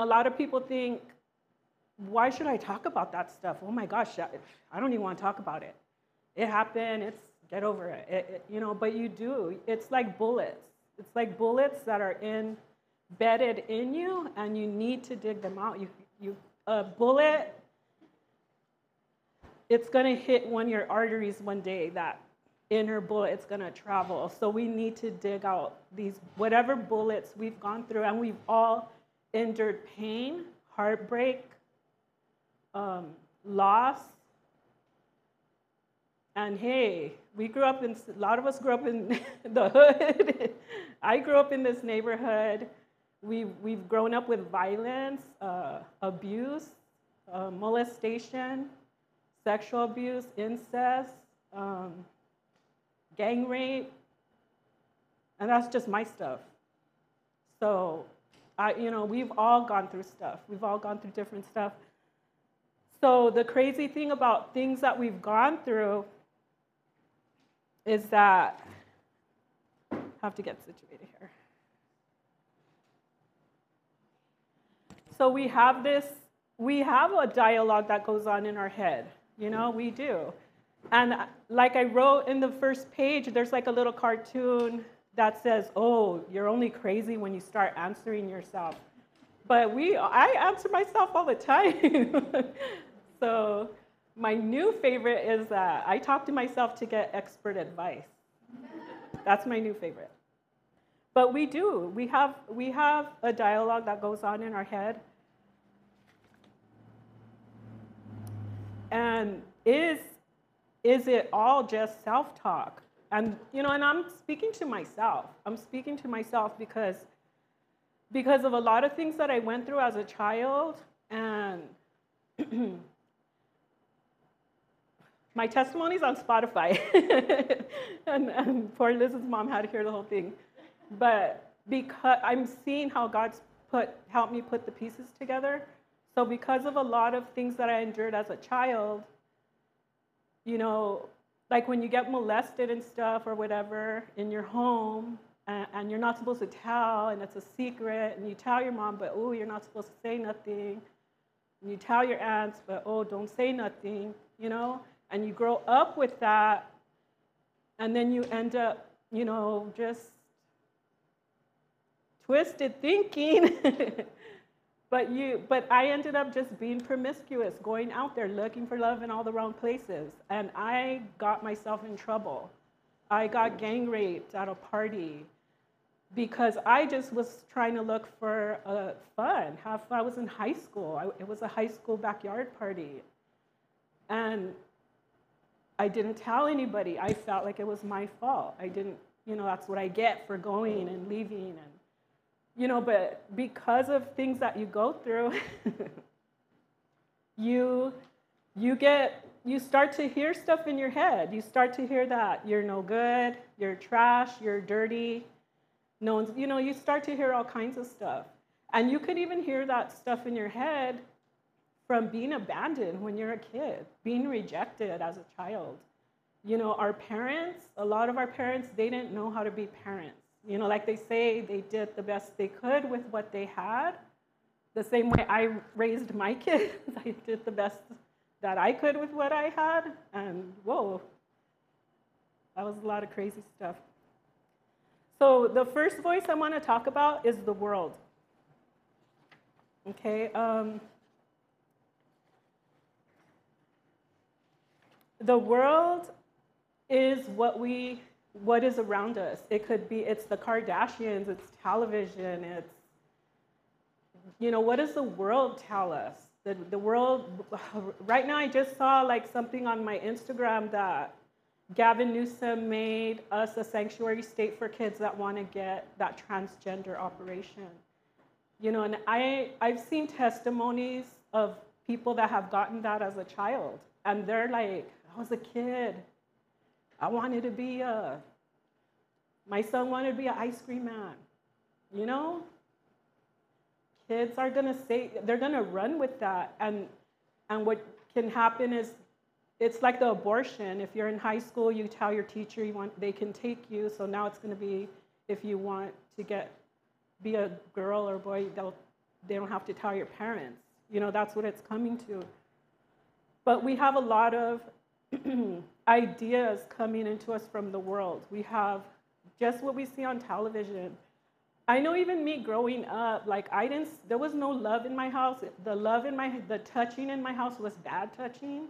a lot of people think, why should I talk about that stuff? Oh my gosh, I don't even want to talk about it. It happened, it's get over it. it, it you know, but you do. It's like bullets. It's like bullets that are embedded in you and you need to dig them out. You, you, a bullet, it's gonna hit one of your arteries one day, that inner bullet, it's gonna travel. So we need to dig out these, whatever bullets we've gone through, and we've all endured pain, heartbreak, um, loss. And hey, we grew up in, a lot of us grew up in the hood. I grew up in this neighborhood. We've, we've grown up with violence, uh, abuse, uh, molestation, sexual abuse, incest, um, gang rape, and that's just my stuff. So, I, you know, we've all gone through stuff. We've all gone through different stuff. So the crazy thing about things that we've gone through is that I have to get situated here. So we have this, we have a dialogue that goes on in our head. You know, we do. And like I wrote in the first page, there's like a little cartoon that says, "Oh, you're only crazy when you start answering yourself." But we, I answer myself all the time. so my new favorite is that I talk to myself to get expert advice. That's my new favorite. But we do. We have we have a dialogue that goes on in our head And is, is it all just self-talk? And, you know, and I'm speaking to myself. I'm speaking to myself because, because of a lot of things that I went through as a child and my testimony's on Spotify. and, and poor Liz's mom had to hear the whole thing. But because I'm seeing how God's put helped me put the pieces together, so because of a lot of things that I endured as a child, you know, like when you get molested and stuff or whatever in your home, and, and you're not supposed to tell, and it's a secret, and you tell your mom, but oh, you're not supposed to say nothing. And you tell your aunts, but oh, don't say nothing, you know? And you grow up with that, and then you end up, you know, just twisted thinking But you, but I ended up just being promiscuous, going out there looking for love in all the wrong places, and I got myself in trouble. I got gang raped at a party because I just was trying to look for uh, fun, have fun. I was in high school. I, it was a high school backyard party, and I didn't tell anybody. I felt like it was my fault. I didn't, you know, that's what I get for going and leaving and you know, but because of things that you go through, you you get you start to hear stuff in your head. You start to hear that you're no good, you're trash, you're dirty. No one's, you know, you start to hear all kinds of stuff. And you could even hear that stuff in your head from being abandoned when you're a kid, being rejected as a child. You know, our parents, a lot of our parents, they didn't know how to be parents. You know, like they say, they did the best they could with what they had. The same way I raised my kids, I did the best that I could with what I had. And whoa, that was a lot of crazy stuff. So the first voice I want to talk about is the world. Okay. Um, the world is what we what is around us. It could be, it's the Kardashians, it's television, it's, you know, what does the world tell us? The, the world, right now I just saw like something on my Instagram that Gavin Newsom made us a sanctuary state for kids that want to get that transgender operation. You know, and I, I've seen testimonies of people that have gotten that as a child, and they're like, I was a kid, I wanted to be a, my son wanted to be an ice cream man. You know? Kids are gonna say, they're gonna run with that. And, and what can happen is it's like the abortion. If you're in high school, you tell your teacher you want, they can take you. So now it's gonna be if you want to get, be a girl or boy, they'll they don't have to tell your parents. You know, that's what it's coming to. But we have a lot of ideas coming into us from the world. We have just what we see on television. I know even me growing up, like I didn't, there was no love in my house. The love in my, the touching in my house was bad touching.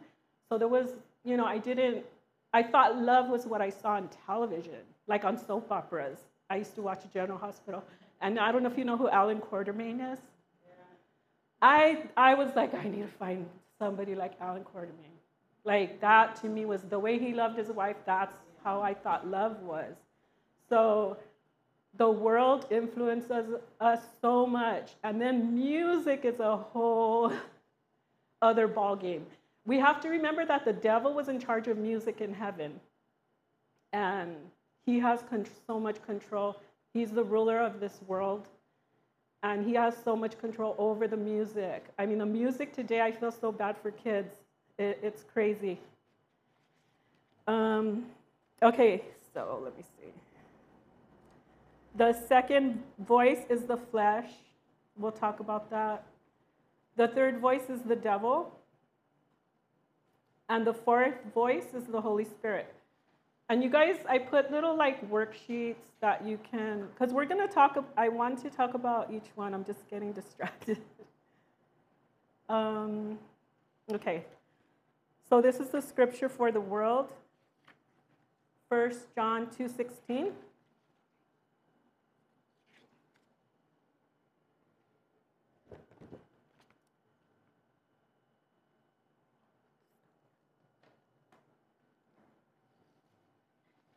So there was, you know, I didn't, I thought love was what I saw on television, like on soap operas. I used to watch General Hospital. And I don't know if you know who Alan Quartermaine is. I, I was like, I need to find somebody like Alan Quartermaine. Like that to me was the way he loved his wife, that's how I thought love was. So the world influences us so much. And then music is a whole other ballgame. We have to remember that the devil was in charge of music in heaven. And he has so much control. He's the ruler of this world and he has so much control over the music. I mean, the music today, I feel so bad for kids. It, it's crazy. Um, okay, so let me see. The second voice is the flesh. We'll talk about that. The third voice is the devil. And the fourth voice is the Holy Spirit. And you guys, I put little like worksheets that you can, because we're going to talk, I want to talk about each one. I'm just getting distracted. um, okay. So this is the scripture for the world. 1 John 2.16.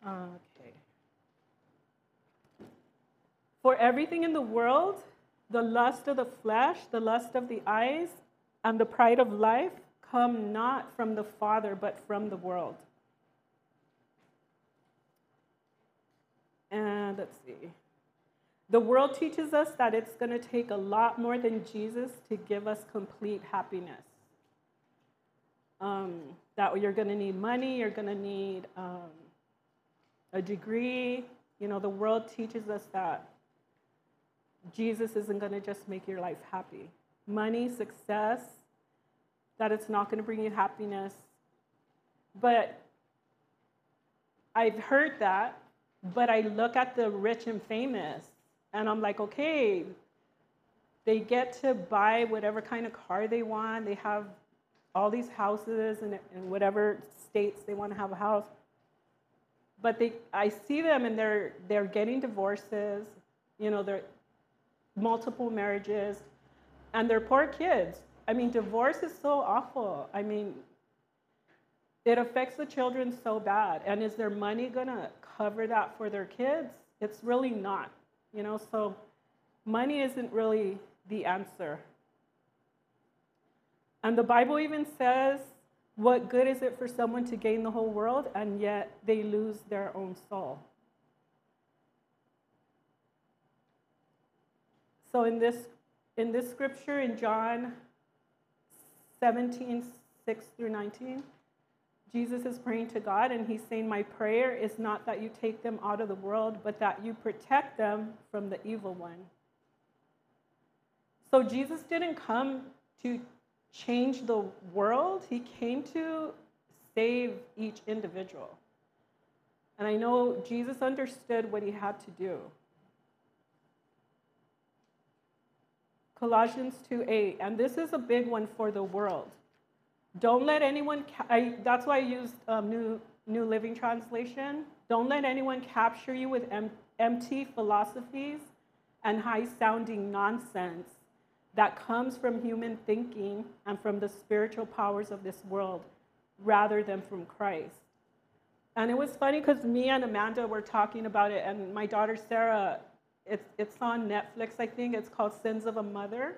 Okay. For everything in the world, the lust of the flesh, the lust of the eyes, and the pride of life come not from the Father, but from the world. And let's see. The world teaches us that it's going to take a lot more than Jesus to give us complete happiness. Um, that you're going to need money, you're going to need um, a degree. You know, the world teaches us that Jesus isn't going to just make your life happy. Money, success, that it's not going to bring you happiness. But I've heard that, but I look at the rich and famous and I'm like, okay, they get to buy whatever kind of car they want. They have all these houses in, in whatever states they want to have a house but they, I see them and they're, they're getting divorces, you know, they're multiple marriages, and they're poor kids. I mean, divorce is so awful. I mean, it affects the children so bad. And is their money going to cover that for their kids? It's really not, you know, so money isn't really the answer. And the Bible even says what good is it for someone to gain the whole world and yet they lose their own soul? So in this in this scripture in John 17, 6 through 19, Jesus is praying to God and he's saying, My prayer is not that you take them out of the world, but that you protect them from the evil one. So Jesus didn't come to change the world, he came to save each individual. And I know Jesus understood what he had to do. Colossians 2:8, and this is a big one for the world. Don't let anyone, I, that's why I used um, New, New Living Translation. Don't let anyone capture you with em, empty philosophies and high sounding nonsense that comes from human thinking and from the spiritual powers of this world rather than from Christ. And it was funny because me and Amanda were talking about it, and my daughter Sarah, it's, it's on Netflix, I think. It's called Sins of a Mother.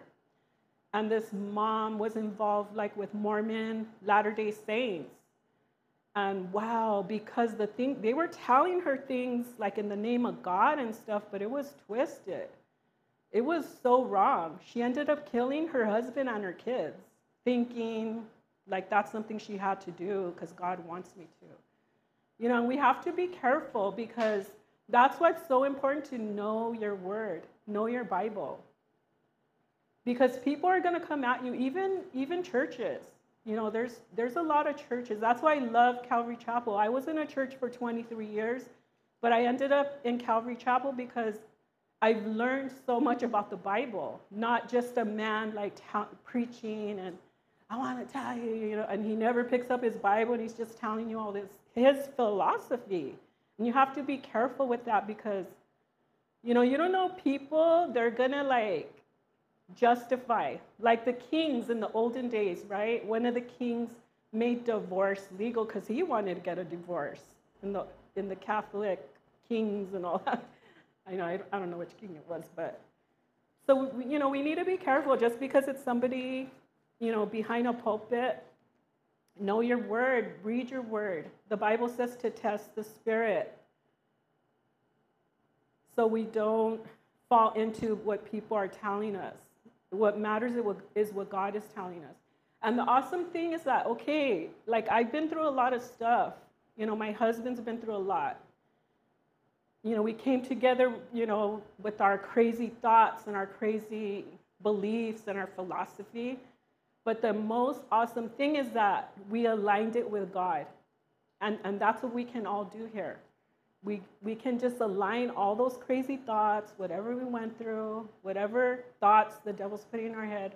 And this mom was involved like with Mormon Latter day Saints. And wow, because the thing, they were telling her things like in the name of God and stuff, but it was twisted. It was so wrong. She ended up killing her husband and her kids, thinking like that's something she had to do because God wants me to. You know, we have to be careful because that's why it's so important to know your word, know your Bible. because people are going to come at you even even churches. You know there's there's a lot of churches. That's why i love calvary chapel. I was in a church for 23 years but i ended up in calvary chapel because i've learned so much about the bible not just a man like ta- preaching and i want to tell you you know and he never picks up his bible and he's just telling you all this his philosophy and you have to be careful with that because you know you don't know people they're gonna like justify. Like the kings in the olden days, right? One of the kings made divorce legal because he wanted to get a divorce in the, in the Catholic kings and all that. I know, I, I don't know which king it was, but. So, you know, we need to be careful just because it's somebody, you know, behind a pulpit. Know your word, read your word. The Bible says to test the spirit. So we don't fall into what people are telling us. What matters is what God is telling us. And the awesome thing is that, okay, like I've been through a lot of stuff. You know, my husband's been through a lot. You know, we came together, you know, with our crazy thoughts and our crazy beliefs and our philosophy. But the most awesome thing is that we aligned it with God. And, and that's what we can all do here we, we can just align all those crazy thoughts, whatever we went through, whatever thoughts the devil's putting in our head,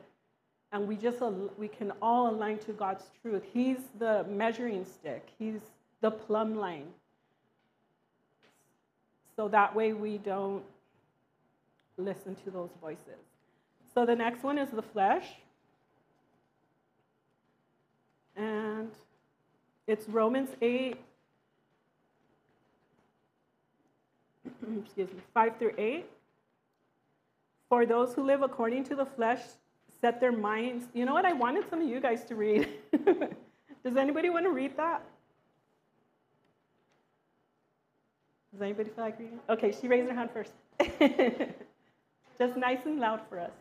and we just we can all align to God's truth. He's the measuring stick. He's the plumb line. So that way we don't listen to those voices. So the next one is the flesh. And it's Romans 8 excuse me, 5 through 8. For those who live according to the flesh, set their minds. You know what? I wanted some of you guys to read. Does anybody want to read that? Does anybody feel like reading? Okay, she raised her hand first. Just nice and loud for us.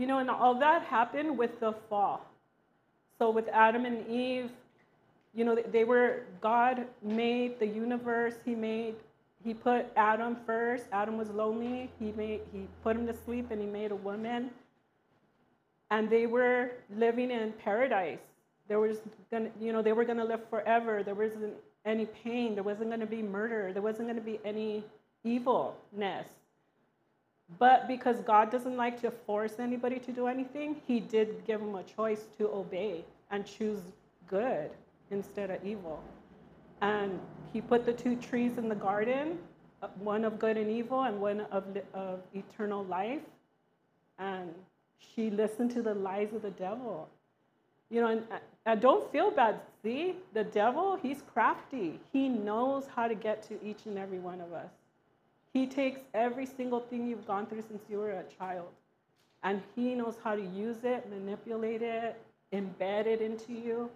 You know, and all that happened with the fall. So with Adam and Eve, you know, they were, God made the universe. He made, he put Adam first. Adam was lonely. He made, he put him to sleep and he made a woman. And they were living in paradise. There was gonna, you know, they were gonna live forever. There wasn't any pain. There wasn't gonna be murder. There wasn't gonna be any evilness. But because God doesn't like to force anybody to do anything, He did give them a choice to obey and choose good instead of evil. And He put the two trees in the garden one of good and evil and one of, of eternal life. And she listened to the lies of the devil. You know, and, and don't feel bad. See, the devil, he's crafty. He knows how to get to each and every one of us. He takes every single thing you've gone through since you were a child, and He knows how to use it, manipulate it, embed it into you,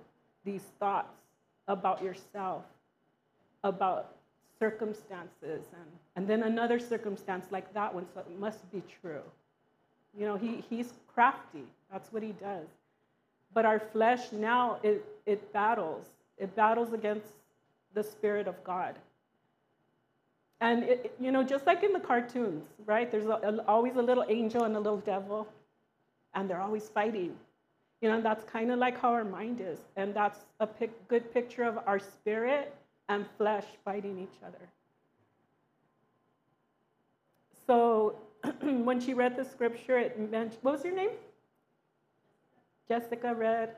these thoughts about yourself, about circumstances, and, and then another circumstance like that one, so it must be true. You know, he, he's crafty. That's what he does. But our flesh now, it, it battles. It battles against the Spirit of God. And, it, you know, just like in the cartoons, right? There's a, a, always a little angel and a little devil, and they're always fighting. You know, that's kind of like how our mind is. And that's a pic- good picture of our spirit and flesh fighting each other. So when she read the scripture, it mentioned, what was your name? Jessica read,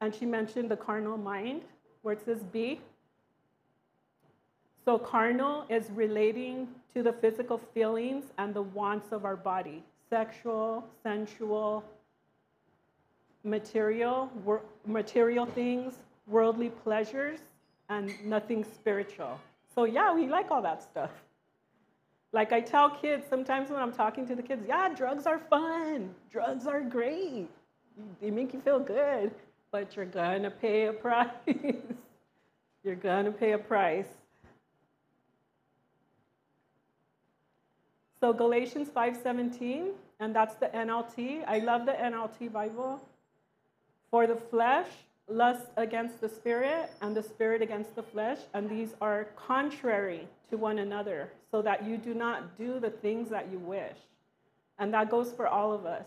and she mentioned the carnal mind, where it says B. So, carnal is relating to the physical feelings and the wants of our body sexual, sensual, material, wor- material things, worldly pleasures, and nothing spiritual. So, yeah, we like all that stuff. Like I tell kids sometimes when I'm talking to the kids, yeah, drugs are fun, drugs are great. they make you feel good, but you're gonna pay a price. you're gonna pay a price. So Galatians 5:17, and that's the NLT. I love the NLT Bible. For the flesh lust against the spirit, and the spirit against the flesh, and these are contrary to one another, so that you do not do the things that you wish. And that goes for all of us,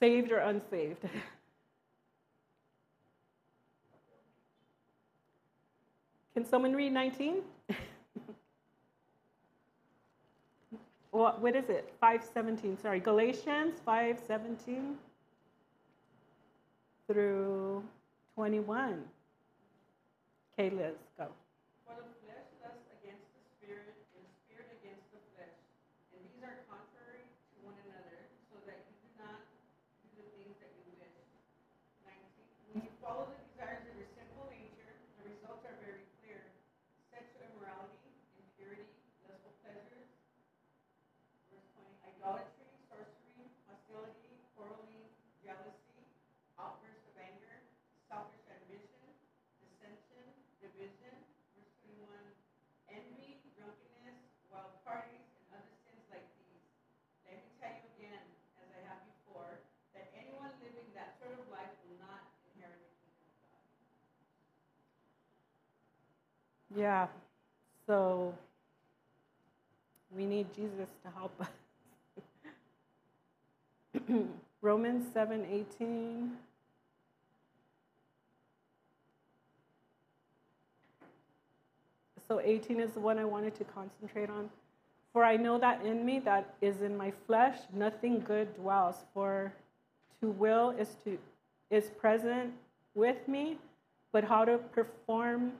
saved or unsaved. Can someone read 19? What, what is it? 517. Sorry, Galatians 517 through 21. Okay, Liz, go. For the flesh lusts against the spirit, and the spirit against the flesh. And these are contrary to one another, so that you do not do the things that you wish. 19. When you follow the desires of your sinful nature, the results are very clear sexual immorality, impurity, lustful pleasures. Verse 20. Idolatry, sorcery, hostility, quarreling, jealousy, outbursts of anger, selfish ambition, dissension, division. Verse 21. Envy, drunkenness, wild parties, and other sins like these. Let me tell you again, as I have before, that anyone living that sort of life will not inherit the kingdom of God. Yeah. So we need Jesus to help us. Romans 7 18. So 18 is the one I wanted to concentrate on. For I know that in me, that is in my flesh, nothing good dwells. For to will is to is present with me, but how to perform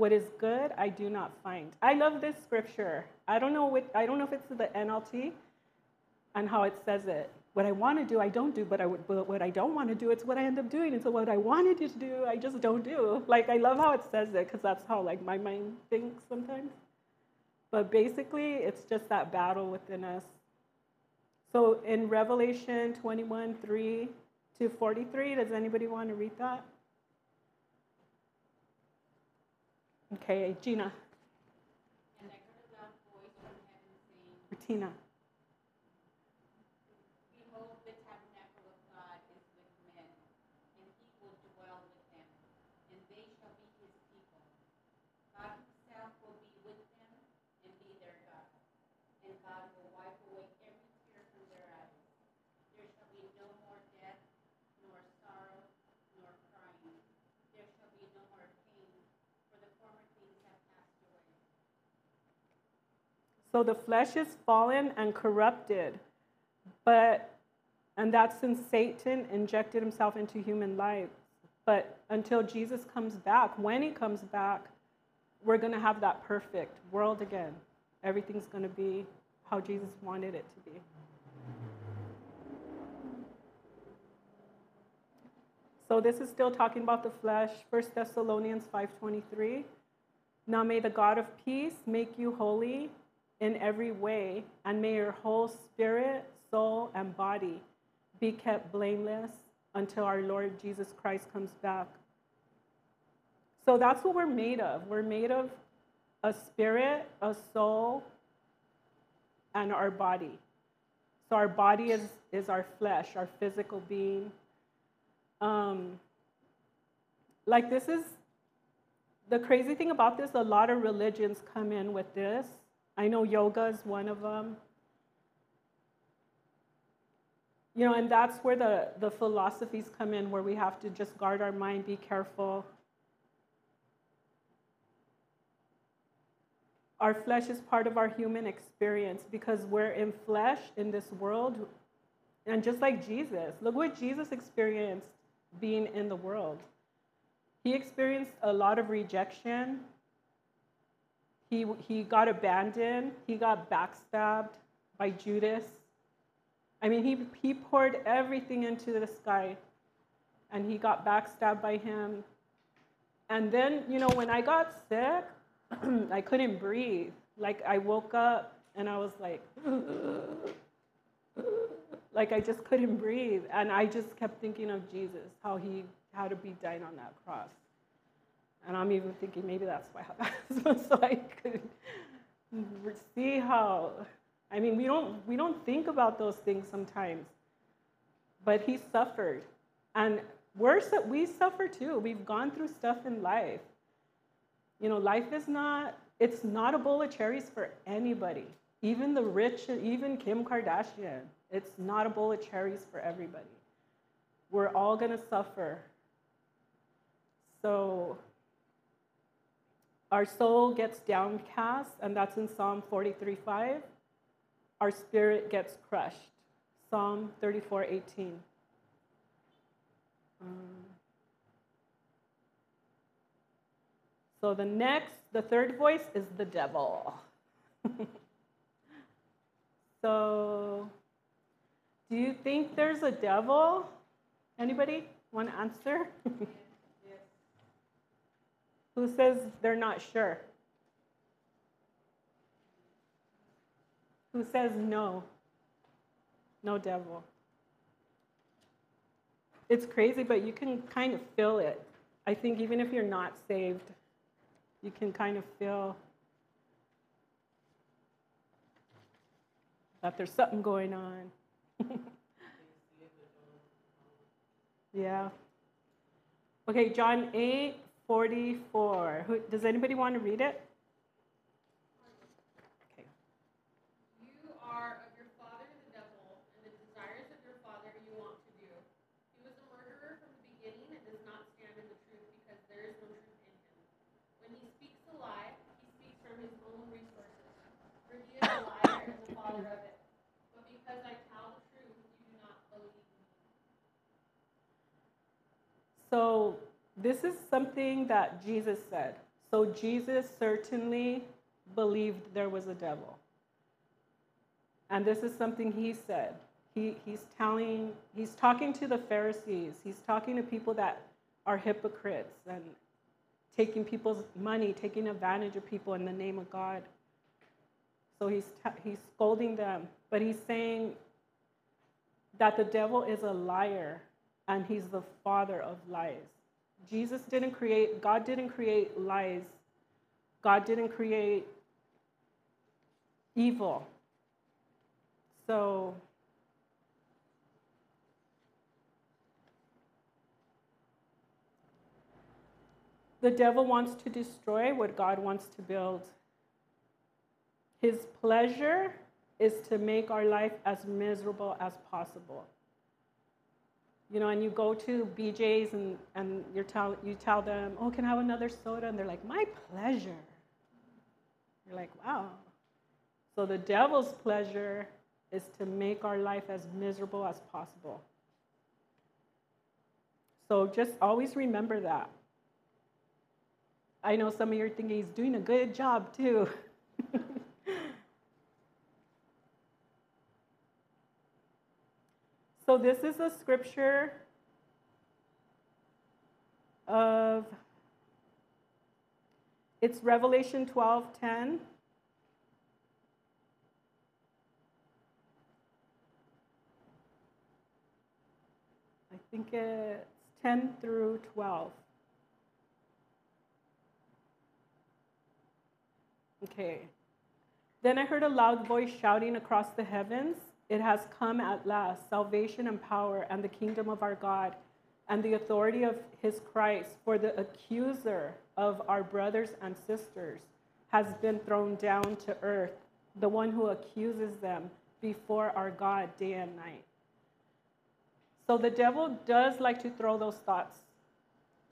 what is good I do not find. I love this scripture. I don't know what I don't know if it's the NLT and how it says it. What I want to do, I don't do, but, I, but what I don't want to do, it's what I end up doing. And so what I wanted to do, I just don't do. Like I love how it says it because that's how like my mind thinks sometimes. But basically, it's just that battle within us. So in Revelation 21, 3 to 43, does anybody want to read that? Okay, Gina. And I heard a loud voice from heaven saying, Martina. Behold, the tabernacle of God is with men, and he will dwell with them, and they shall be his people. God himself will be with them and be their God, and God will wipe away every tear from their eyes. There shall be no more death, nor sorrow, nor crying. There shall be no more pain, for the former things have passed away. So the flesh is fallen and corrupted, but and that's since Satan injected himself into human life. But until Jesus comes back, when he comes back, we're going to have that perfect world again. Everything's going to be how Jesus wanted it to be. So this is still talking about the flesh. 1 Thessalonians 5:23. Now may the God of peace make you holy in every way, and may your whole spirit, soul, and body be kept blameless until our Lord Jesus Christ comes back. So that's what we're made of. We're made of a spirit, a soul, and our body. So our body is, is our flesh, our physical being. Um, like this is the crazy thing about this, a lot of religions come in with this. I know yoga is one of them. You know, and that's where the, the philosophies come in, where we have to just guard our mind, be careful. Our flesh is part of our human experience because we're in flesh in this world. And just like Jesus, look what Jesus experienced being in the world. He experienced a lot of rejection. He, he got abandoned. He got backstabbed by Judas. I mean, he, he poured everything into this guy, and he got backstabbed by him. And then, you know, when I got sick, I couldn't breathe. Like, I woke up and I was like, Like I just couldn't breathe. And I just kept thinking of Jesus, how he had to be dying on that cross. And I'm even thinking maybe that's why I asthma, so I could see how. I mean, we don't we don't think about those things sometimes, but he suffered, and worse that we suffer too. We've gone through stuff in life. You know, life is not it's not a bowl of cherries for anybody. Even the rich, even Kim Kardashian, it's not a bowl of cherries for everybody. We're all to suffer. So our soul gets downcast, and that's in Psalm 43 5. Our spirit gets crushed. Psalm 34:18. Um, so the next, the third voice is the devil. so, do you think there's a devil? Anybody want to answer? Who says they're not sure? Who says no? No devil. It's crazy, but you can kind of feel it. I think even if you're not saved, you can kind of feel that there's something going on. yeah. Okay, John 8, 44. Who, does anybody want to read it? Okay. You are of your father the devil, and the desires of your father you want to do. He was a murderer from the beginning and does not stand in the truth because there is no truth in him. When he speaks a lie, he speaks from his own resources, for he is a liar and the father of it. But because I tell the truth, you do not believe me. So, this is something that Jesus said. So, Jesus certainly believed there was a devil. And this is something he said. He, he's telling, he's talking to the Pharisees, he's talking to people that are hypocrites and taking people's money, taking advantage of people in the name of God. So he's, he's scolding them, but he's saying that the devil is a liar and he's the father of lies. Jesus didn't create, God didn't create lies. God didn't create evil. So, the devil wants to destroy what God wants to build. His pleasure is to make our life as miserable as possible you know, and you go to BJ's and, and you tell, you tell them, oh, can I have another soda? And they're like, my pleasure. You're like, wow. So the devil's pleasure is to make our life as miserable as possible. So just always remember that. I know some of you are thinking he's doing a good job too. So this is a scripture of it's Revelation 12:10. I think it's 10 through 12. Okay. Then I heard a loud voice shouting across the heavens it has come at last salvation and power and the kingdom of our God and the authority of his Christ. For the accuser of our brothers and sisters has been thrown down to earth, the one who accuses them before our God day and night. So the devil does like to throw those thoughts.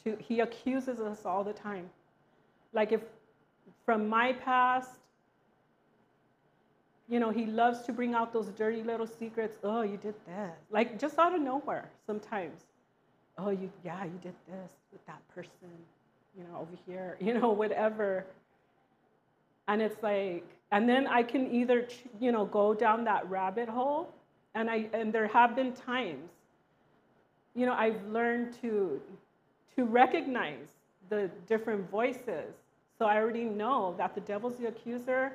To, he accuses us all the time. Like if from my past, you know, he loves to bring out those dirty little secrets. Oh, you did this. Like just out of nowhere sometimes. Oh, you, yeah, you did this with that person, you know, over here, you know, whatever. And it's like, and then I can either, you know, go down that rabbit hole. And, I, and there have been times, you know, I've learned to, to recognize the different voices. So I already know that the devil's the accuser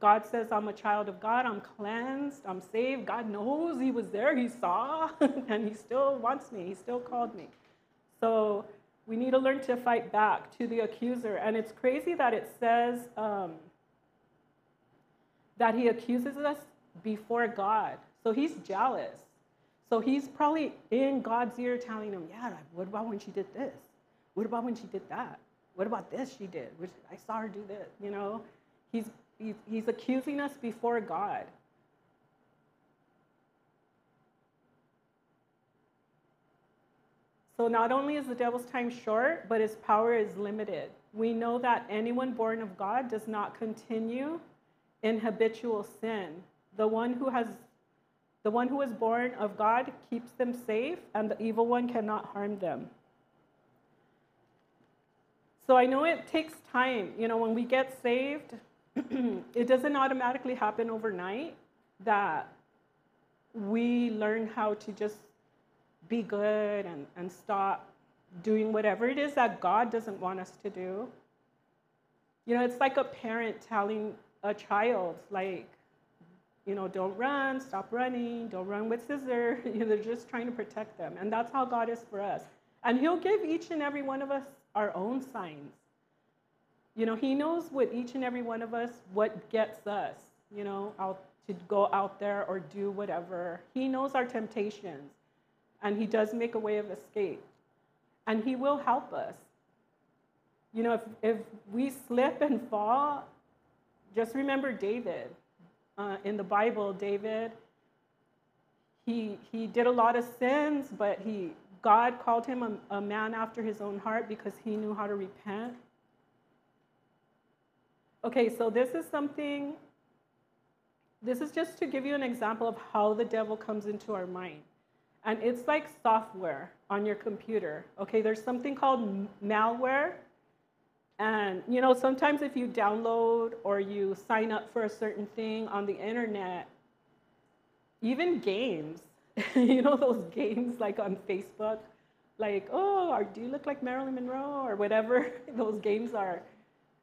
God says, I'm a child of God, I'm cleansed, I'm saved. God knows He was there, He saw, and He still wants me, He still called me. So we need to learn to fight back to the accuser. And it's crazy that it says um, that He accuses us before God. So He's jealous. So He's probably in God's ear telling him, Yeah, what about when she did this? What about when she did that? What about this she did? Which I saw her do this, you know? He's He's, accusing us before God. So not only is the devil's time short, but his power is limited. We know that anyone born of God does not continue in habitual sin. The one who has the one who is born of God keeps them safe, and the evil one cannot harm them. So I know it takes time. You know, when we get saved, it doesn't automatically happen overnight that we learn how to just be good and, and stop doing whatever it is that God doesn't want us to do. You know, it's like a parent telling a child, like, you know, don't run, stop running, don't run with scissors. You know, they're just trying to protect them. And that's how God is for us. And He'll give each and every one of us our own signs. You know, He knows what each and every one of us, what gets us, you know, out to go out there or do whatever. He knows our temptations, and He does make a way of escape. And He will help us. You know, if, if we slip and fall, just remember David. Uh, in the Bible, David, he, he did a lot of sins, but he, God called him a, a man after his own heart because he knew how to repent. Okay, so this is something, this is just to give you an example of how the devil comes into our mind. And it's like software on your computer. Okay, there's something called malware. And you know, sometimes if you download or you sign up for a certain thing on the internet, even games, you know, those games like on Facebook, like, oh, do you look like Marilyn Monroe or whatever those games are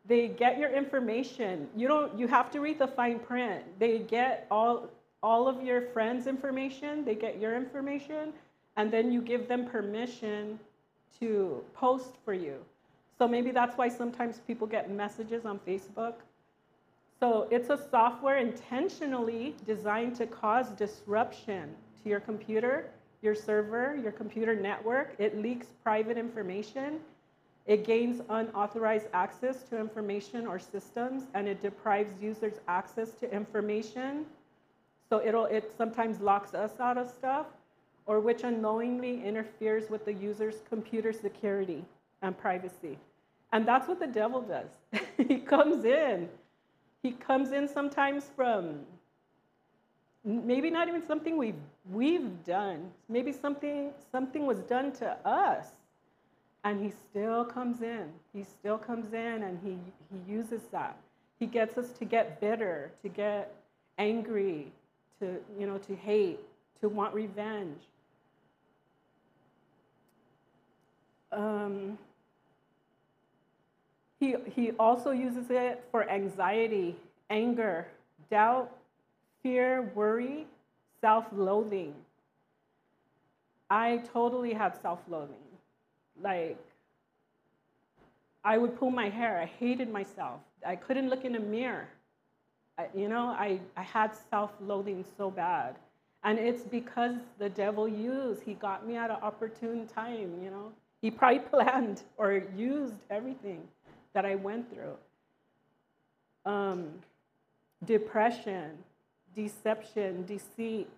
they get your information. You don't you have to read the fine print. They get all all of your friends' information, they get your information, and then you give them permission to post for you. So maybe that's why sometimes people get messages on Facebook. So it's a software intentionally designed to cause disruption to your computer, your server, your computer network. It leaks private information it gains unauthorized access to information or systems, and it deprives users access to information. So it'll, it sometimes locks us out of stuff, or which unknowingly interferes with the user's computer security and privacy. And that's what the devil does. he comes in. He comes in sometimes from maybe not even something we've, we've done. Maybe something, something was done to us and he still comes in. He still comes in and he, he uses that. He gets us to get bitter, to get angry, to, you know, to hate, to want revenge. Um, he, he also uses it for anxiety, anger, doubt, fear, worry, self loathing. I totally have self loathing like I would pull my hair. I hated myself. I couldn't look in a mirror. I, you know, I, I had self loathing so bad. And it's because the devil used, he got me at an opportune time, you know. He probably planned or used everything that I went through. Um, depression, deception, deceit,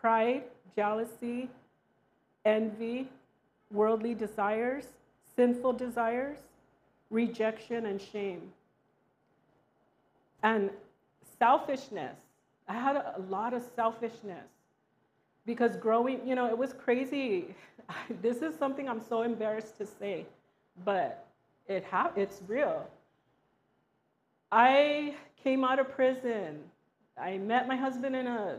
pride, jealousy, envy, worldly desires, sinful desires, rejection, and shame. And selfishness. I had a lot of selfishness because growing, you know, it was crazy. this is something I'm so embarrassed to say, but it ha- it's real. I came out of prison. I met my husband in a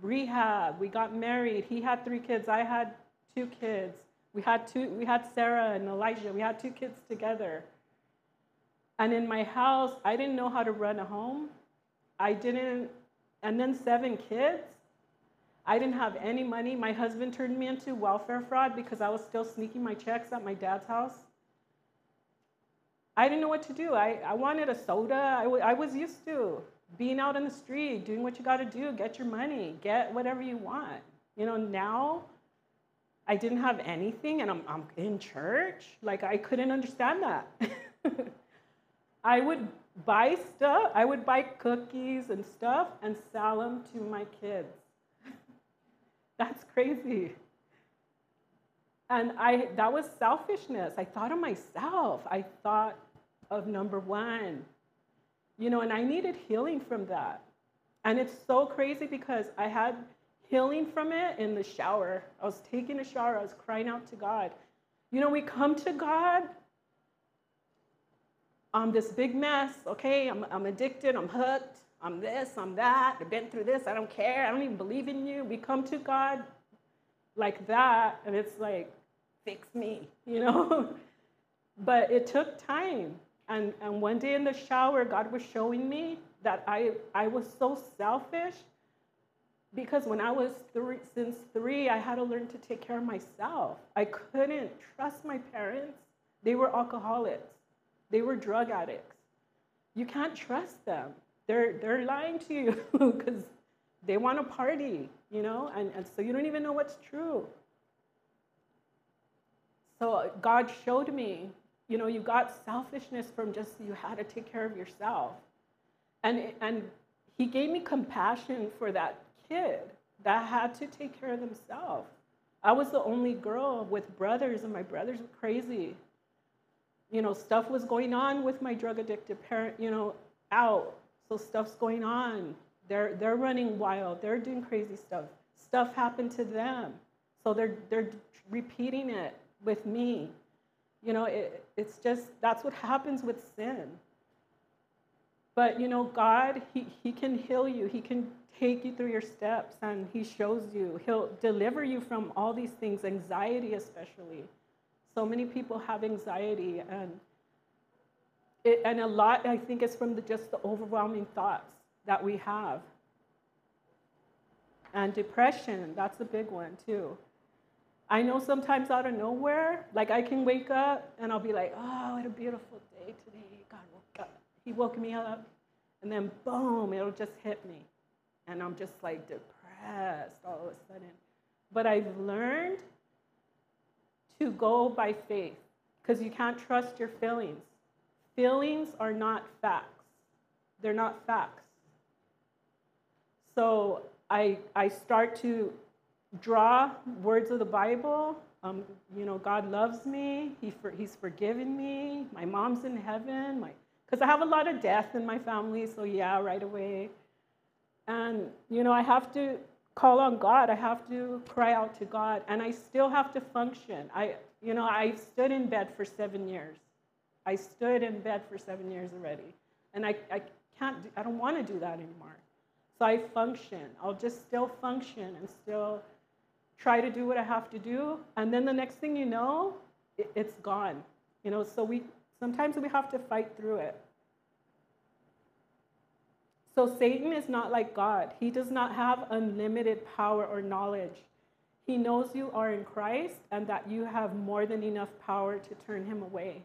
rehab. We got married. He had three kids. I had two kids. We had two, we had Sarah and Elijah. We had two kids together. And in my house, I didn't know how to run a home. I didn't, and then seven kids. I didn't have any money. My husband turned me into welfare fraud because I was still sneaking my checks at my dad's house. I didn't know what to do. I, I wanted a soda. I, I was used to being out in the street, doing what you got to do, get your money, get whatever you want. You know, now I didn't have anything and I'm, I'm in church. Like, I couldn't understand that. I would buy stuff, I would buy cookies and stuff and sell them to my kids. That's crazy. And I, that was selfishness. I thought of myself. I thought of number one. You know, and I needed healing from that. And it's so crazy because I had healing from it in the shower. I was taking a shower, I was crying out to God. You know, we come to God, I'm this big mess, okay? I'm, I'm addicted, I'm hooked, I'm this, I'm that, I've been through this, I don't care, I don't even believe in you. We come to God like that, and it's like, fix me, you know? but it took time. And, and one day in the shower, God was showing me that I, I was so selfish because when I was three, since three, I had to learn to take care of myself. I couldn't trust my parents. They were alcoholics, they were drug addicts. You can't trust them. They're, they're lying to you because they want to party, you know, and, and so you don't even know what's true. So God showed me, you know, you got selfishness from just you had to take care of yourself. And, and He gave me compassion for that kid that had to take care of themselves. I was the only girl with brothers, and my brothers were crazy. You know, stuff was going on with my drug addicted parent, you know, out. So stuff's going on. They're, they're running wild. They're doing crazy stuff. Stuff happened to them. So they're, they're repeating it with me. You know, it, it's just, that's what happens with sin. But, you know, God, he, he can heal you. He can take you through your steps and He shows you. He'll deliver you from all these things, anxiety especially. So many people have anxiety, and, it, and a lot, I think, is from the, just the overwhelming thoughts that we have. And depression, that's a big one too. I know sometimes out of nowhere, like I can wake up and I'll be like, oh, what a beautiful day today. God woke up. He woke me up. And then boom, it'll just hit me. And I'm just like depressed all of a sudden. But I've learned to go by faith because you can't trust your feelings. Feelings are not facts, they're not facts. So I, I start to draw words of the Bible. Um, you know, God loves me. He for, he's forgiven me. My mom's in heaven. My, because I have a lot of death in my family. So yeah, right away. And you know, I have to call on God. I have to cry out to God, and I still have to function. I, you know, I stood in bed for seven years. I stood in bed for seven years already, and I, I can't. I don't want to do that anymore. So I function. I'll just still function and still try to do what I have to do, and then the next thing you know, it, it's gone. You know, so we sometimes we have to fight through it. So Satan is not like God. He does not have unlimited power or knowledge. He knows you are in Christ and that you have more than enough power to turn him away.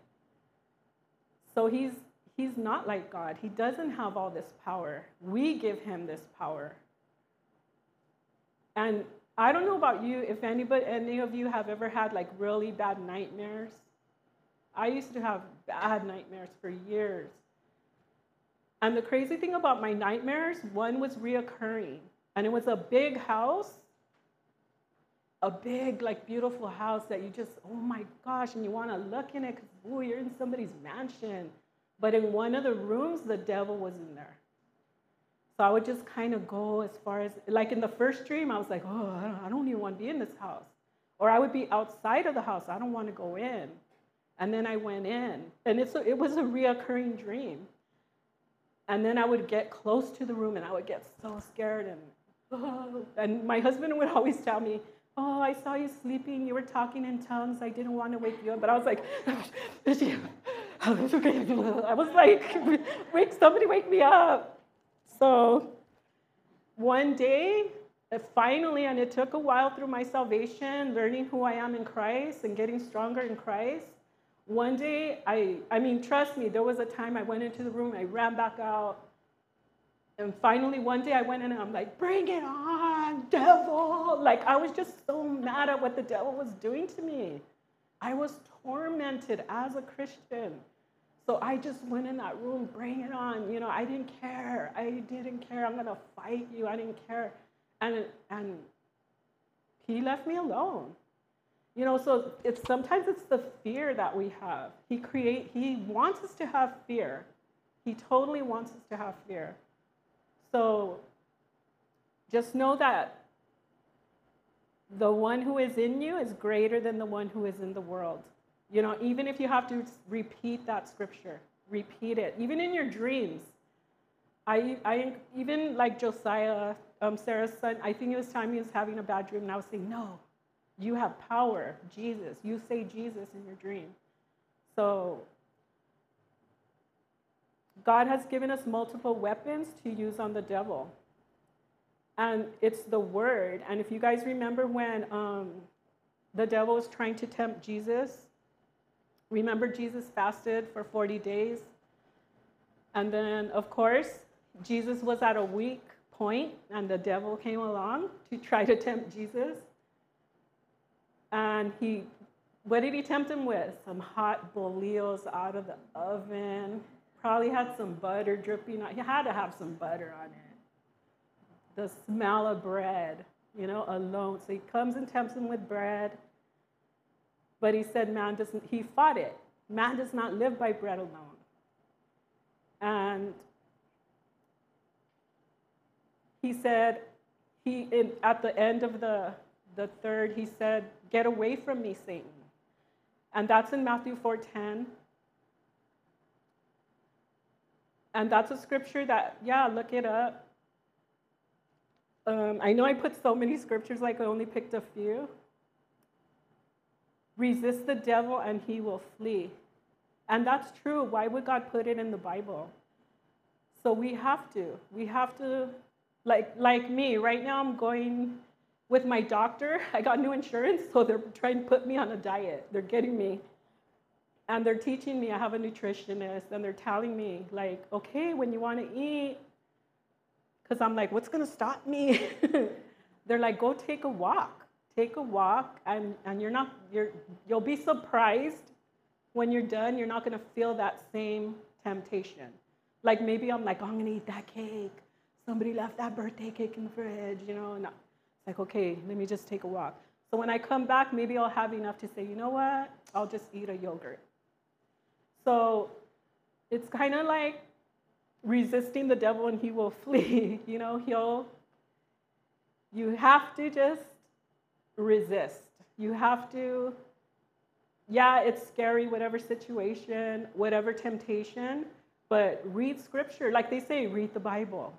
So he's he's not like God. He doesn't have all this power. We give him this power. And I don't know about you, if anybody, any of you have ever had like really bad nightmares. I used to have bad nightmares for years. And the crazy thing about my nightmares, one was reoccurring. And it was a big house, a big, like, beautiful house that you just, oh my gosh, and you want to look in it because, ooh, you're in somebody's mansion. But in one of the rooms, the devil was in there. So I would just kind of go as far as, like in the first dream, I was like, oh, I don't, I don't even want to be in this house. Or I would be outside of the house, I don't want to go in. And then I went in. And it's a, it was a reoccurring dream. And then I would get close to the room and I would get so scared. And, oh. and my husband would always tell me, Oh, I saw you sleeping. You were talking in tongues. I didn't want to wake you up. But I was like, I was like, wake, somebody wake me up. So one day, uh, finally, and it took a while through my salvation, learning who I am in Christ and getting stronger in Christ. One day, I, I mean, trust me, there was a time I went into the room, I ran back out. And finally, one day I went in and I'm like, bring it on, devil. Like, I was just so mad at what the devil was doing to me. I was tormented as a Christian. So I just went in that room, bring it on. You know, I didn't care. I didn't care. I'm going to fight you. I didn't care. And, and he left me alone. You know, so it's sometimes it's the fear that we have. He create he wants us to have fear. He totally wants us to have fear. So just know that the one who is in you is greater than the one who is in the world. You know, even if you have to repeat that scripture, repeat it, even in your dreams. I, I even like Josiah, um, Sarah's son, I think it was time he was having a bad dream, and I was saying, No, you have power, Jesus. You say Jesus in your dream. So, God has given us multiple weapons to use on the devil. And it's the word. And if you guys remember when um, the devil was trying to tempt Jesus, remember Jesus fasted for 40 days? And then, of course, Jesus was at a weak point, and the devil came along to try to tempt Jesus. And he, what did he tempt him with? Some hot bolillos out of the oven. Probably had some butter dripping on. He had to have some butter on it. The smell of bread, you know, alone. So he comes and tempts him with bread. But he said, man doesn't. He fought it. Man does not live by bread alone. And he said, he in, at the end of the the third, he said, Get away from me, Satan. And that's in Matthew 4:10. And that's a scripture that, yeah, look it up. Um, I know I put so many scriptures, like I only picked a few. Resist the devil and he will flee. And that's true. Why would God put it in the Bible? So we have to. We have to, like, like me, right now I'm going with my doctor, I got new insurance, so they're trying to put me on a diet. They're getting me. And they're teaching me, I have a nutritionist, and they're telling me, like, okay, when you want to eat, because I'm like, what's going to stop me? they're like, go take a walk. Take a walk, and, and you're not, you're, you'll be surprised when you're done, you're not going to feel that same temptation. Like maybe I'm like, oh, I'm going to eat that cake. Somebody left that birthday cake in the fridge, you know, and like, okay, let me just take a walk. So when I come back, maybe I'll have enough to say, you know what? I'll just eat a yogurt. So it's kind of like resisting the devil and he will flee. you know, he'll, you have to just resist. You have to, yeah, it's scary, whatever situation, whatever temptation, but read scripture. Like they say, read the Bible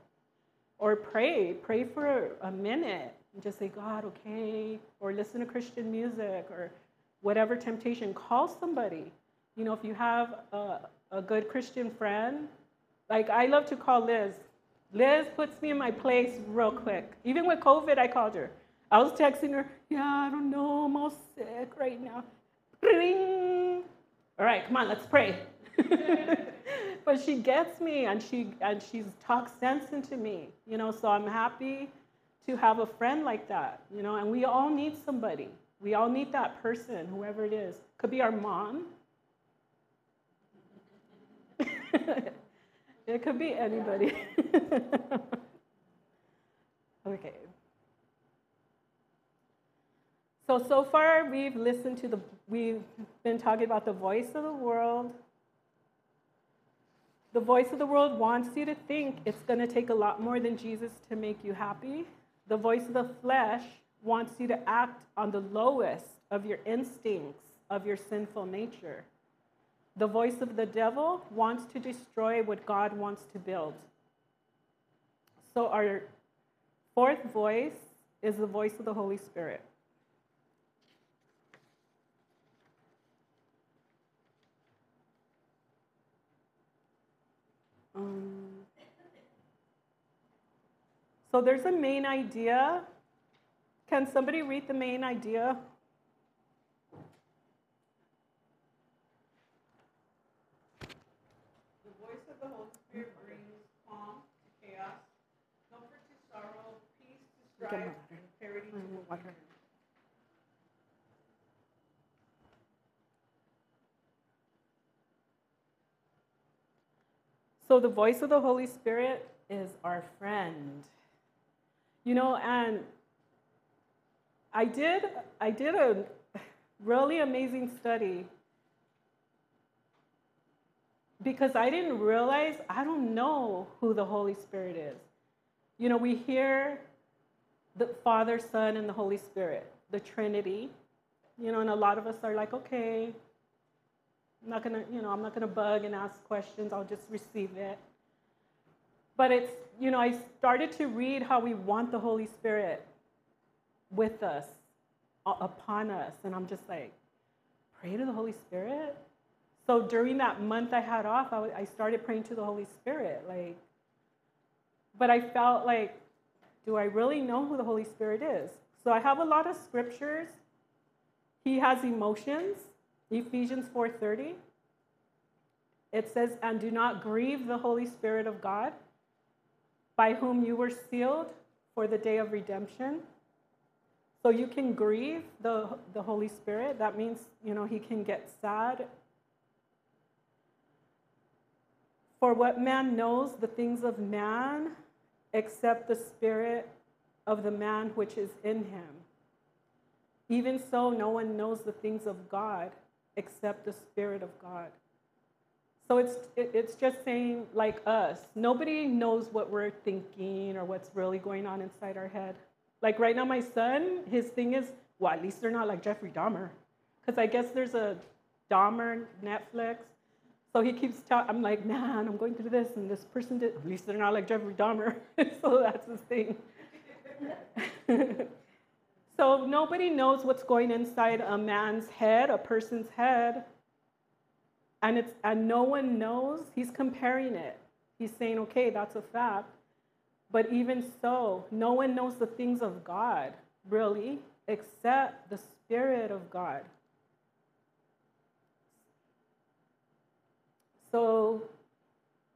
or pray. Pray for a minute and just say, God, okay, or listen to Christian music or whatever temptation. Call somebody. You know, if you have a, a good Christian friend, like I love to call Liz. Liz puts me in my place real quick. Even with COVID, I called her. I was texting her, yeah, I don't know, I'm all sick right now. Ring. All right, come on, let's pray. but she gets me and she and she's talks sense into me, you know, so I'm happy to have a friend like that, you know, and we all need somebody. We all need that person, whoever it is. Could be our mom. it could be anybody. okay. So, so far we've listened to the, we've been talking about the voice of the world. The voice of the world wants you to think it's going to take a lot more than Jesus to make you happy. The voice of the flesh wants you to act on the lowest of your instincts of your sinful nature. The voice of the devil wants to destroy what God wants to build. So, our fourth voice is the voice of the Holy Spirit. Um, So there's a main idea. Can somebody read the main idea? The voice of the Holy Spirit brings calm to chaos, comfort to sorrow, peace to strife, and clarity to water. So the voice of the Holy Spirit is our friend. You know, and I did I did a really amazing study because I didn't realize I don't know who the Holy Spirit is. You know, we hear the Father, Son, and the Holy Spirit, the Trinity. You know, and a lot of us are like, okay, I'm not gonna, you know, I'm not gonna bug and ask questions. I'll just receive it. But it's, you know, I started to read how we want the Holy Spirit with us, upon us, and I'm just like, pray to the Holy Spirit. So during that month I had off, I, I started praying to the Holy Spirit, like. But I felt like, do I really know who the Holy Spirit is? So I have a lot of scriptures. He has emotions. Ephesians 4:30. It says, "And do not grieve the Holy Spirit of God, by whom you were sealed for the day of redemption." So you can grieve the, the Holy Spirit. That means, you know, he can get sad. For what man knows the things of man except the spirit of the man which is in him. Even so, no one knows the things of God except the Spirit of God. So it's, it's just saying, like us, nobody knows what we're thinking or what's really going on inside our head. Like right now, my son, his thing is, well, at least they're not like Jeffrey Dahmer. Because I guess there's a Dahmer Netflix. So he keeps telling, I'm like, man, I'm going through this, and this person did, at least they're not like Jeffrey Dahmer. so that's his thing. So nobody knows what's going inside a man's head, a person's head. And it's and no one knows. He's comparing it. He's saying, okay, that's a fact. But even so, no one knows the things of God, really, except the Spirit of God. So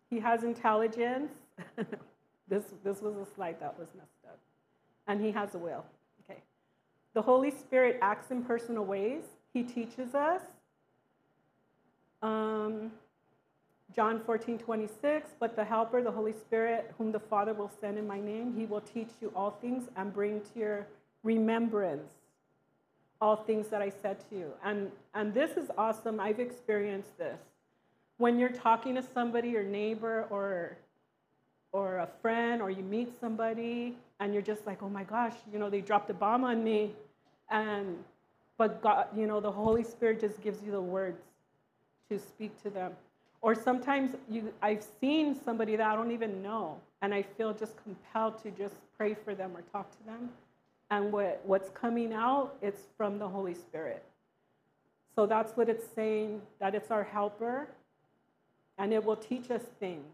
he has intelligence. this, this was a slide that was messed up. And he has a will. Okay. The Holy Spirit acts in personal ways. He teaches us. Um, John 14, 26, but the Helper, the Holy Spirit, whom the Father will send in my name, he will teach you all things and bring to your remembrance all things that I said to you. And, and this is awesome. I've experienced this. When you're talking to somebody, your neighbor, or, or a friend, or you meet somebody, and you're just like, oh my gosh, you know, they dropped a bomb on me. And, but God, you know, the Holy Spirit just gives you the words to speak to them. Or sometimes you, I've seen somebody that I don't even know, and I feel just compelled to just pray for them or talk to them. And what, what's coming out, it's from the Holy Spirit. So that's what it's saying, that it's our helper, and it will teach us things.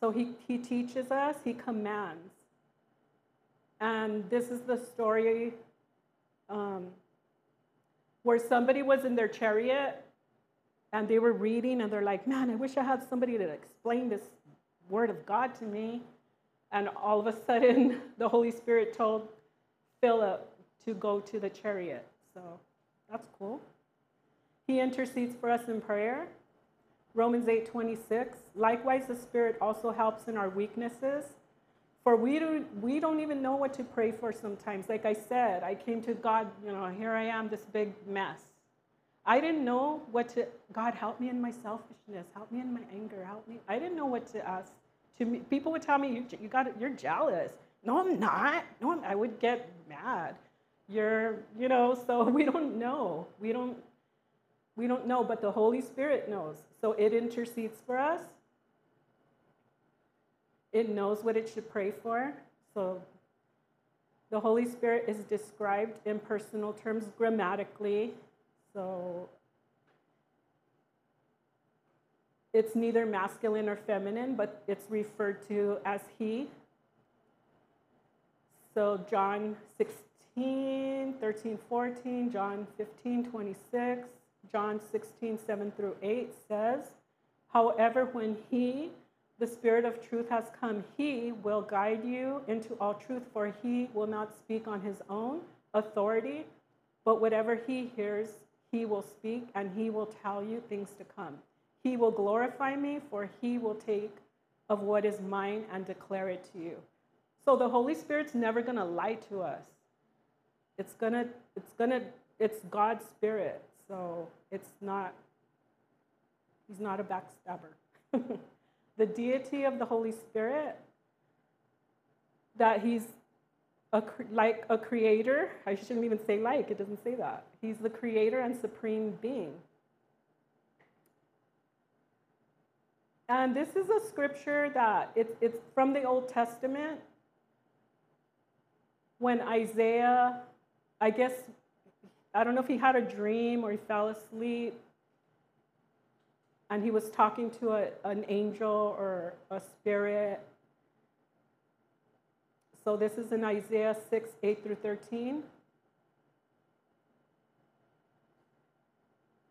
So he, he teaches us, he commands. And this is the story um, where somebody was in their chariot and they were reading and they're like, man, I wish I had somebody to explain this word of God to me. And all of a sudden, the Holy Spirit told Philip to go to the chariot. So that's cool. He intercedes for us in prayer. Romans 8 26. Likewise, the Spirit also helps in our weaknesses. For we don't, we don't even know what to pray for sometimes. Like I said, I came to God, you know, here I am, this big mess. I didn't know what to, God, help me in my selfishness, help me in my anger, help me. I didn't know what to ask. To me, people would tell me, you, you got, you're jealous. No, I'm not. No, I'm, I would get mad. You're, you know, so we don't know. We don't, we don't know, but the Holy Spirit knows. So it intercedes for us. It knows what it should pray for. So the Holy Spirit is described in personal terms grammatically. So it's neither masculine or feminine, but it's referred to as he. So John 16, 13, 14, John 15, 26, John 16, 7 through 8 says, However, when he, the Spirit of truth, has come, he will guide you into all truth, for he will not speak on his own authority, but whatever he hears, he will speak, and he will tell you things to come. He will glorify me, for he will take of what is mine and declare it to you. So the Holy Spirit's never going to lie to us. It's going to, it's going to, it's God's Spirit. So it's not, he's not a backstabber. the deity of the Holy Spirit, that he's a, like a creator. I shouldn't even say like, it doesn't say that. He's the creator and supreme being. And this is a scripture that it's, it's from the Old Testament. When Isaiah, I guess, I don't know if he had a dream or he fell asleep, and he was talking to a, an angel or a spirit. So this is in Isaiah 6, 8 through 13.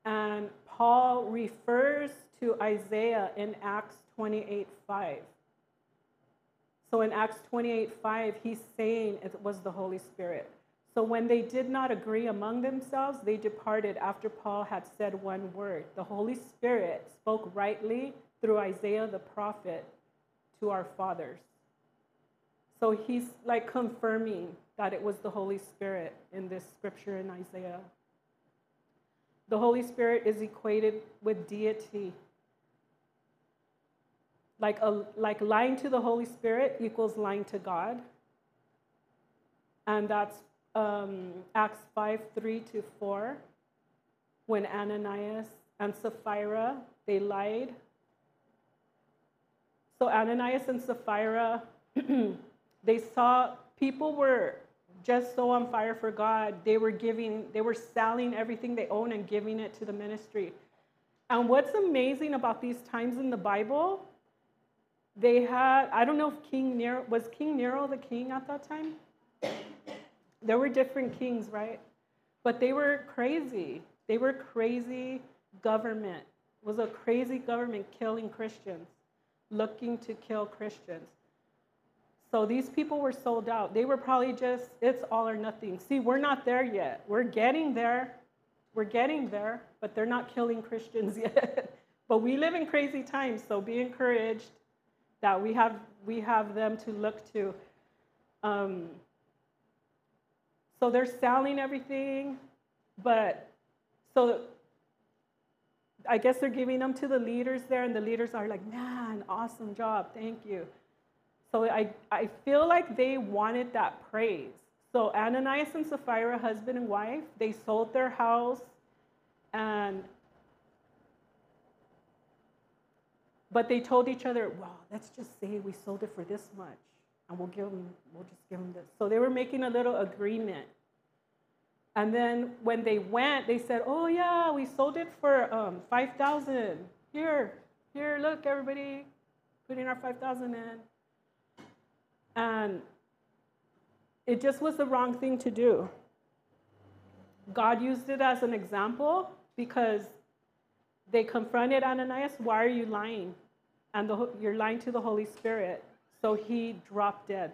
And Paul refers to Isaiah in Acts 28 5. So in Acts 28 5, he's saying it was the Holy Spirit. So when they did not agree among themselves, they departed after Paul had said one word. The Holy Spirit spoke rightly through Isaiah the prophet to our fathers. So he's like confirming that it was the Holy Spirit in this scripture in Isaiah. The Holy Spirit is equated with deity like, a, like lying to the Holy Spirit equals lying to God. And that's um, Acts 5 3 to 4. When Ananias and Sapphira, they lied. So Ananias and Sapphira, they saw people were just so on fire for God. They were giving, they were selling everything they own and giving it to the ministry. And what's amazing about these times in the Bible they had, I don't know if King Nero, was King Nero the king at that time? There were different kings, right? But they were crazy. They were crazy government. It was a crazy government killing Christians, looking to kill Christians. So these people were sold out. They were probably just, it's all or nothing. See, we're not there yet. We're getting there. We're getting there, but they're not killing Christians yet. but we live in crazy times, so be encouraged that we have we have them to look to. Um, so they're selling everything, but so I guess they're giving them to the leaders there, and the leaders are like, man, awesome job, thank you. So I, I feel like they wanted that praise. So Ananias and Sapphira, husband and wife, they sold their house and But they told each other, well, let's just say we sold it for this much, and we'll give them, we'll just give them this. So they were making a little agreement. And then when they went, they said, oh yeah, we sold it for um, 5,000. Here, here, look, everybody, putting our 5,000 in. And it just was the wrong thing to do. God used it as an example because they confronted Ananias, Why are you lying? And the, you're lying to the Holy Spirit. So he dropped dead.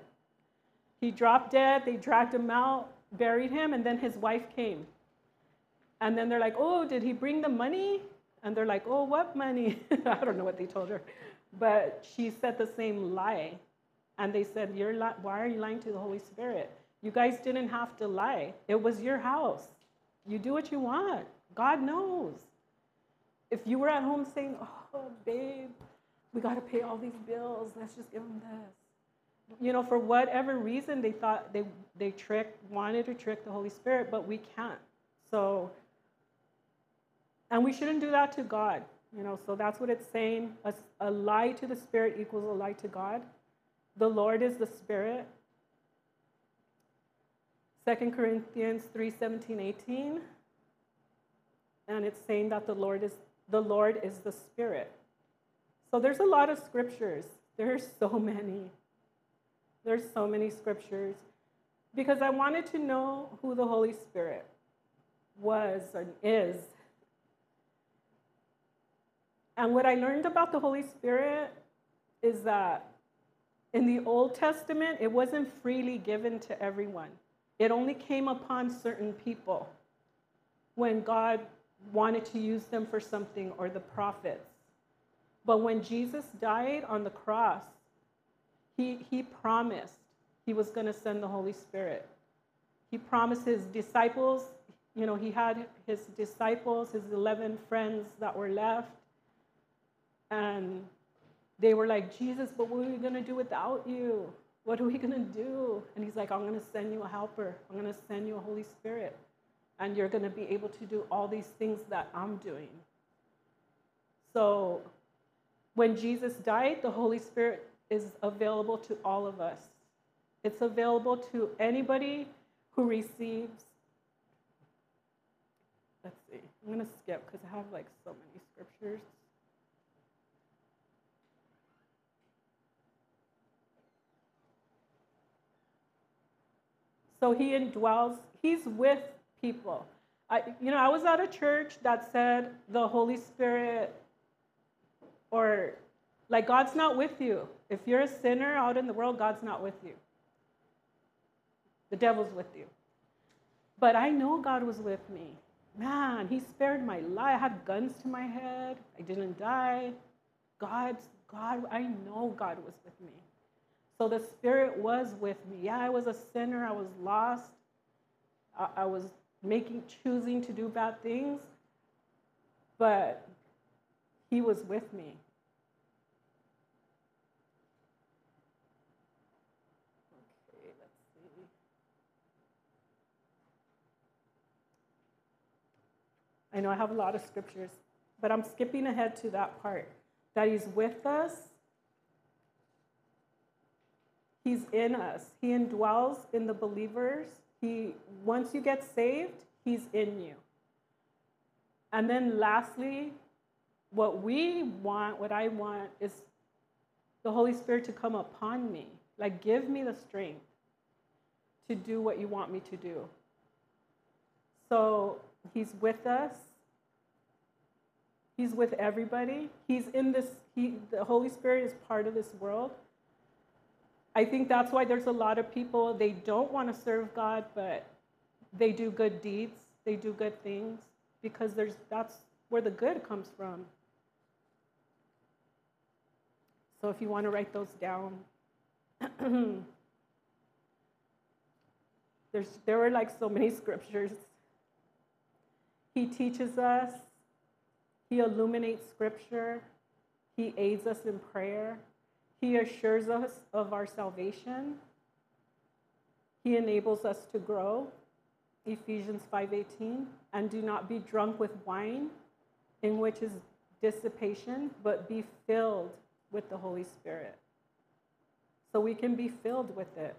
He dropped dead. They dragged him out, buried him, and then his wife came. And then they're like, Oh, did he bring the money? And they're like, Oh, what money? I don't know what they told her. But she said the same lie. And they said, You're li- Why are you lying to the Holy Spirit? You guys didn't have to lie. It was your house. You do what you want. God knows if you were at home saying, oh, babe, we got to pay all these bills, let's just give them this. You know, for whatever reason, they thought they, they tricked, wanted to trick the Holy Spirit, but we can't. So, and we shouldn't do that to God. You know, so that's what it's saying. A, a lie to the Spirit equals a lie to God. The Lord is the Spirit. 2 Corinthians 3 17, 18. And it's saying that the Lord is the Lord is the Spirit. So there's a lot of scriptures. There's so many. There's so many scriptures because I wanted to know who the Holy Spirit was and is. And what I learned about the Holy Spirit is that in the Old Testament, it wasn't freely given to everyone. It only came upon certain people when God wanted to use them for something or the prophets. But when Jesus died on the cross, he, he promised he was going to send the Holy Spirit. He promised his disciples, you know, he had his disciples, his 11 friends that were left. And they were like, Jesus, but what are we going to do without you? What are we going to do? And he's like, I'm going to send you a helper. I'm going to send you a Holy Spirit. And you're going to be able to do all these things that I'm doing. So when Jesus died, the Holy Spirit is available to all of us. It's available to anybody who receives. Let's see, I'm going to skip because I have like so many scriptures. So he indwells, he's with people. I, you know, I was at a church that said the Holy Spirit, or like God's not with you. If you're a sinner out in the world, God's not with you. The devil's with you. But I know God was with me. Man, he spared my life. I had guns to my head. I didn't die. God's God, I know God was with me. So the Spirit was with me. Yeah, I was a sinner. I was lost. I, I was making, choosing to do bad things. But He was with me. I know I have a lot of scriptures, but I'm skipping ahead to that part that He's with us, He's in us, He indwells in the believers. He, once you get saved, He's in you. And then lastly, what we want, what I want, is the Holy Spirit to come upon me. Like, give me the strength to do what you want me to do. So He's with us. He's with everybody. He's in this, he, the Holy Spirit is part of this world. I think that's why there's a lot of people, they don't want to serve God, but they do good deeds, they do good things, because there's, that's where the good comes from. So if you want to write those down, there's, there were like so many scriptures. He teaches us, He illuminates scripture, He aids us in prayer, He assures us of our salvation, He enables us to grow. Ephesians 5:18 and do not be drunk with wine in which is dissipation but be filled with the Holy Spirit. So we can be filled with it.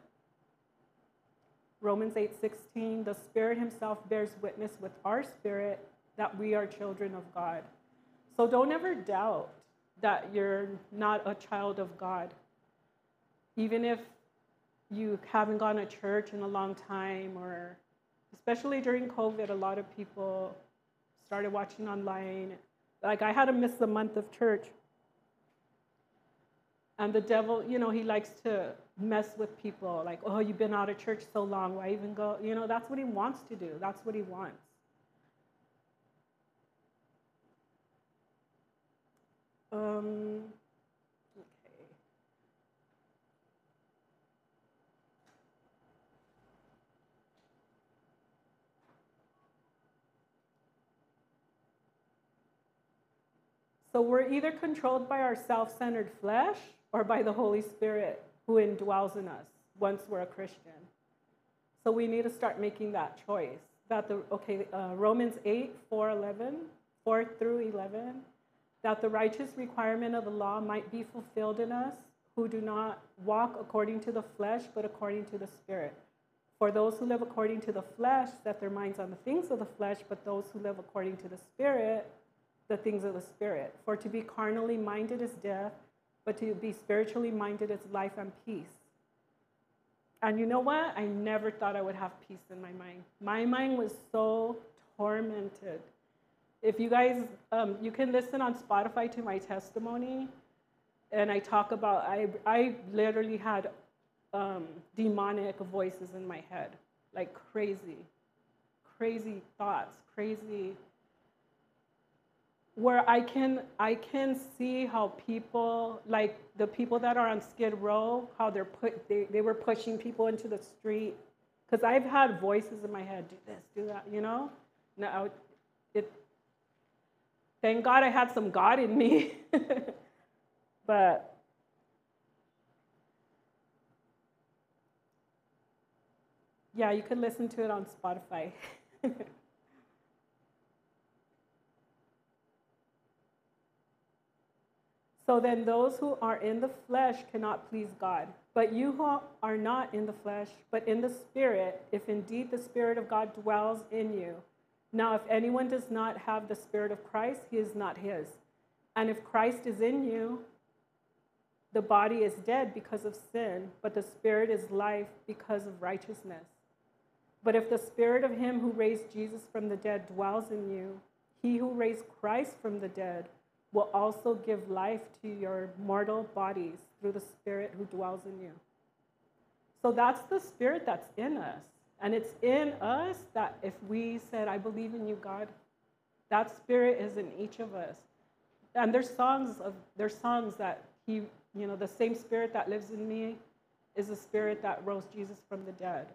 Romans 8:16, the Spirit himself bears witness with our spirit that we are children of God. So don't ever doubt that you're not a child of God. Even if you haven't gone to church in a long time or especially during COVID, a lot of people started watching online. Like I had to miss a month of church. And the devil, you know, he likes to mess with people like, oh, you've been out of church so long, why even go? You know, that's what he wants to do. That's what he wants. Um, okay. So we're either controlled by our self centered flesh or by the Holy Spirit who indwells in us once we're a Christian. So we need to start making that choice. That the okay, uh, Romans 8, 4, 11, 4 through 11, that the righteous requirement of the law might be fulfilled in us who do not walk according to the flesh, but according to the Spirit. For those who live according to the flesh set their minds on the things of the flesh, but those who live according to the Spirit the things of the Spirit. For to be carnally minded is death, but to be spiritually minded is life and peace. And you know what? I never thought I would have peace in my mind. My mind was so tormented. If you guys, um, you can listen on Spotify to my testimony, and I talk about, I, I literally had um, demonic voices in my head, like crazy, crazy thoughts, crazy where I can I can see how people like the people that are on Skid Row, how they're put they, they were pushing people into the street. Because I've had voices in my head, do this, do that, you know? Now it thank God I had some God in me. but yeah, you can listen to it on Spotify. So then those who are in the flesh cannot please God. But you who are not in the flesh, but in the Spirit, if indeed the Spirit of God dwells in you. Now, if anyone does not have the Spirit of Christ, he is not his. And if Christ is in you, the body is dead because of sin, but the Spirit is life because of righteousness. But if the Spirit of him who raised Jesus from the dead dwells in you, he who raised Christ from the dead, will also give life to your mortal bodies through the Spirit who dwells in you. So that's the Spirit that's in us. And it's in us that if we said, I believe in you, God, that Spirit is in each of us. And there's songs of there's songs that he, you know, the same Spirit that lives in me is the Spirit that rose Jesus from the dead.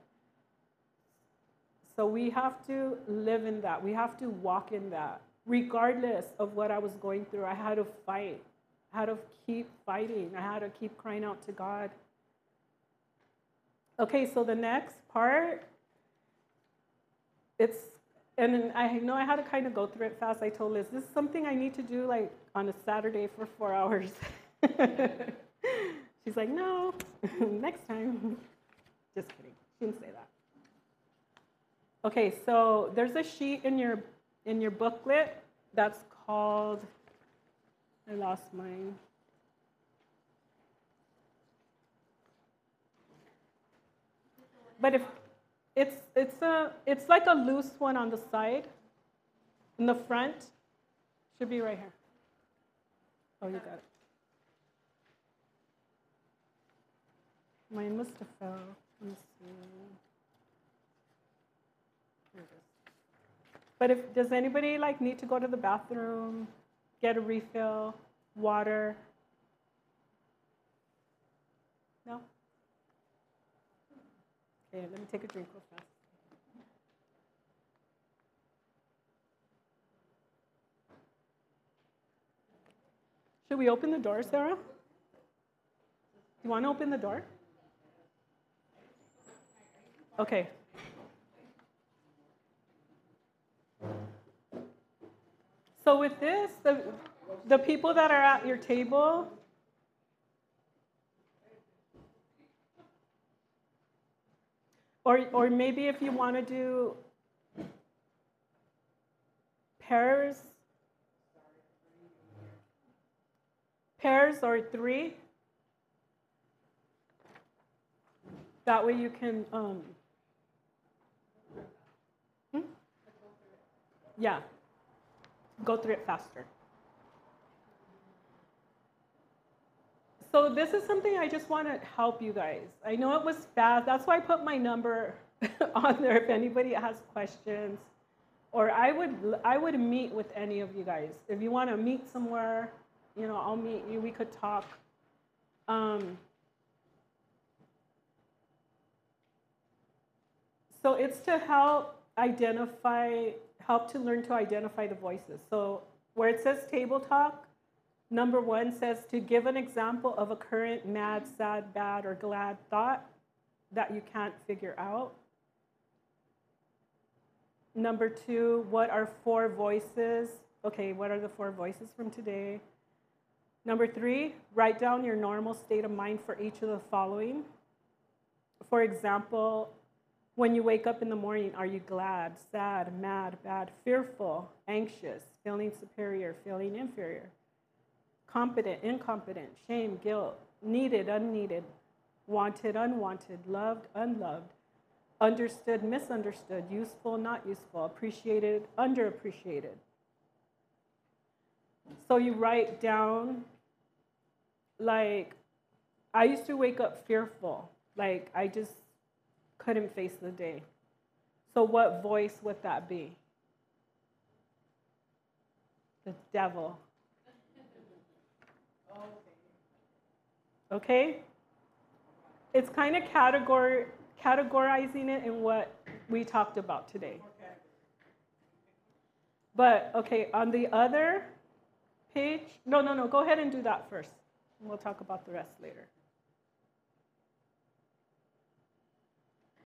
So we have to live in that. We have to walk in that regardless of what I was going through, I had to fight. I had to keep fighting. I had to keep crying out to God. Okay, so the next part, it's, and I know I had to kind of go through it fast. I told Liz, this is something I need to do like on a Saturday for four hours. She's like, no, next time. Just kidding. She didn't say that. Okay, so there's a sheet in your in your booklet that's called, I lost mine. But if it's it's a it's like a loose one on the side. In the front, should be right here. Oh, you got it. Mine must have fell. Let me see. But if does anybody like need to go to the bathroom, get a refill, water? No? Okay, let me take a drink real fast. Should we open the door, Sarah? You want to open the door? Okay. So with this, the, the people that are at your table, or, or maybe if you want to do pairs, pairs or three, that way you can, um, hmm? yeah go through it faster. So this is something I just want to help you guys. I know it was fast. That's why I put my number on there if anybody has questions. Or I would I would meet with any of you guys. If you want to meet somewhere, you know, I'll meet you. We could talk. Um, so it's to help identify help to learn to identify the voices. So where it says table talk, number one says to give an example of a current mad, sad, bad, or glad thought that you can't figure out. Number two, what are four voices? Okay, what are the four voices from today? Number three, write down your normal state of mind for each of the following. For example, When you wake up in the morning, are you glad, sad, mad, bad, fearful, anxious, feeling superior, feeling inferior? Competent, incompetent, shame, guilt, needed, unneeded, wanted, unwanted, loved, unloved, understood, misunderstood, useful, not useful, appreciated, underappreciated. So you write down, like, I used to wake up fearful. Like, I just couldn't face the day. So, what voice would that be? The devil. Okay? It's kind of categor- categorizing it in what we talked about today. But, okay, on the other page, no, no, no, go ahead and do that first. We'll talk about the rest later.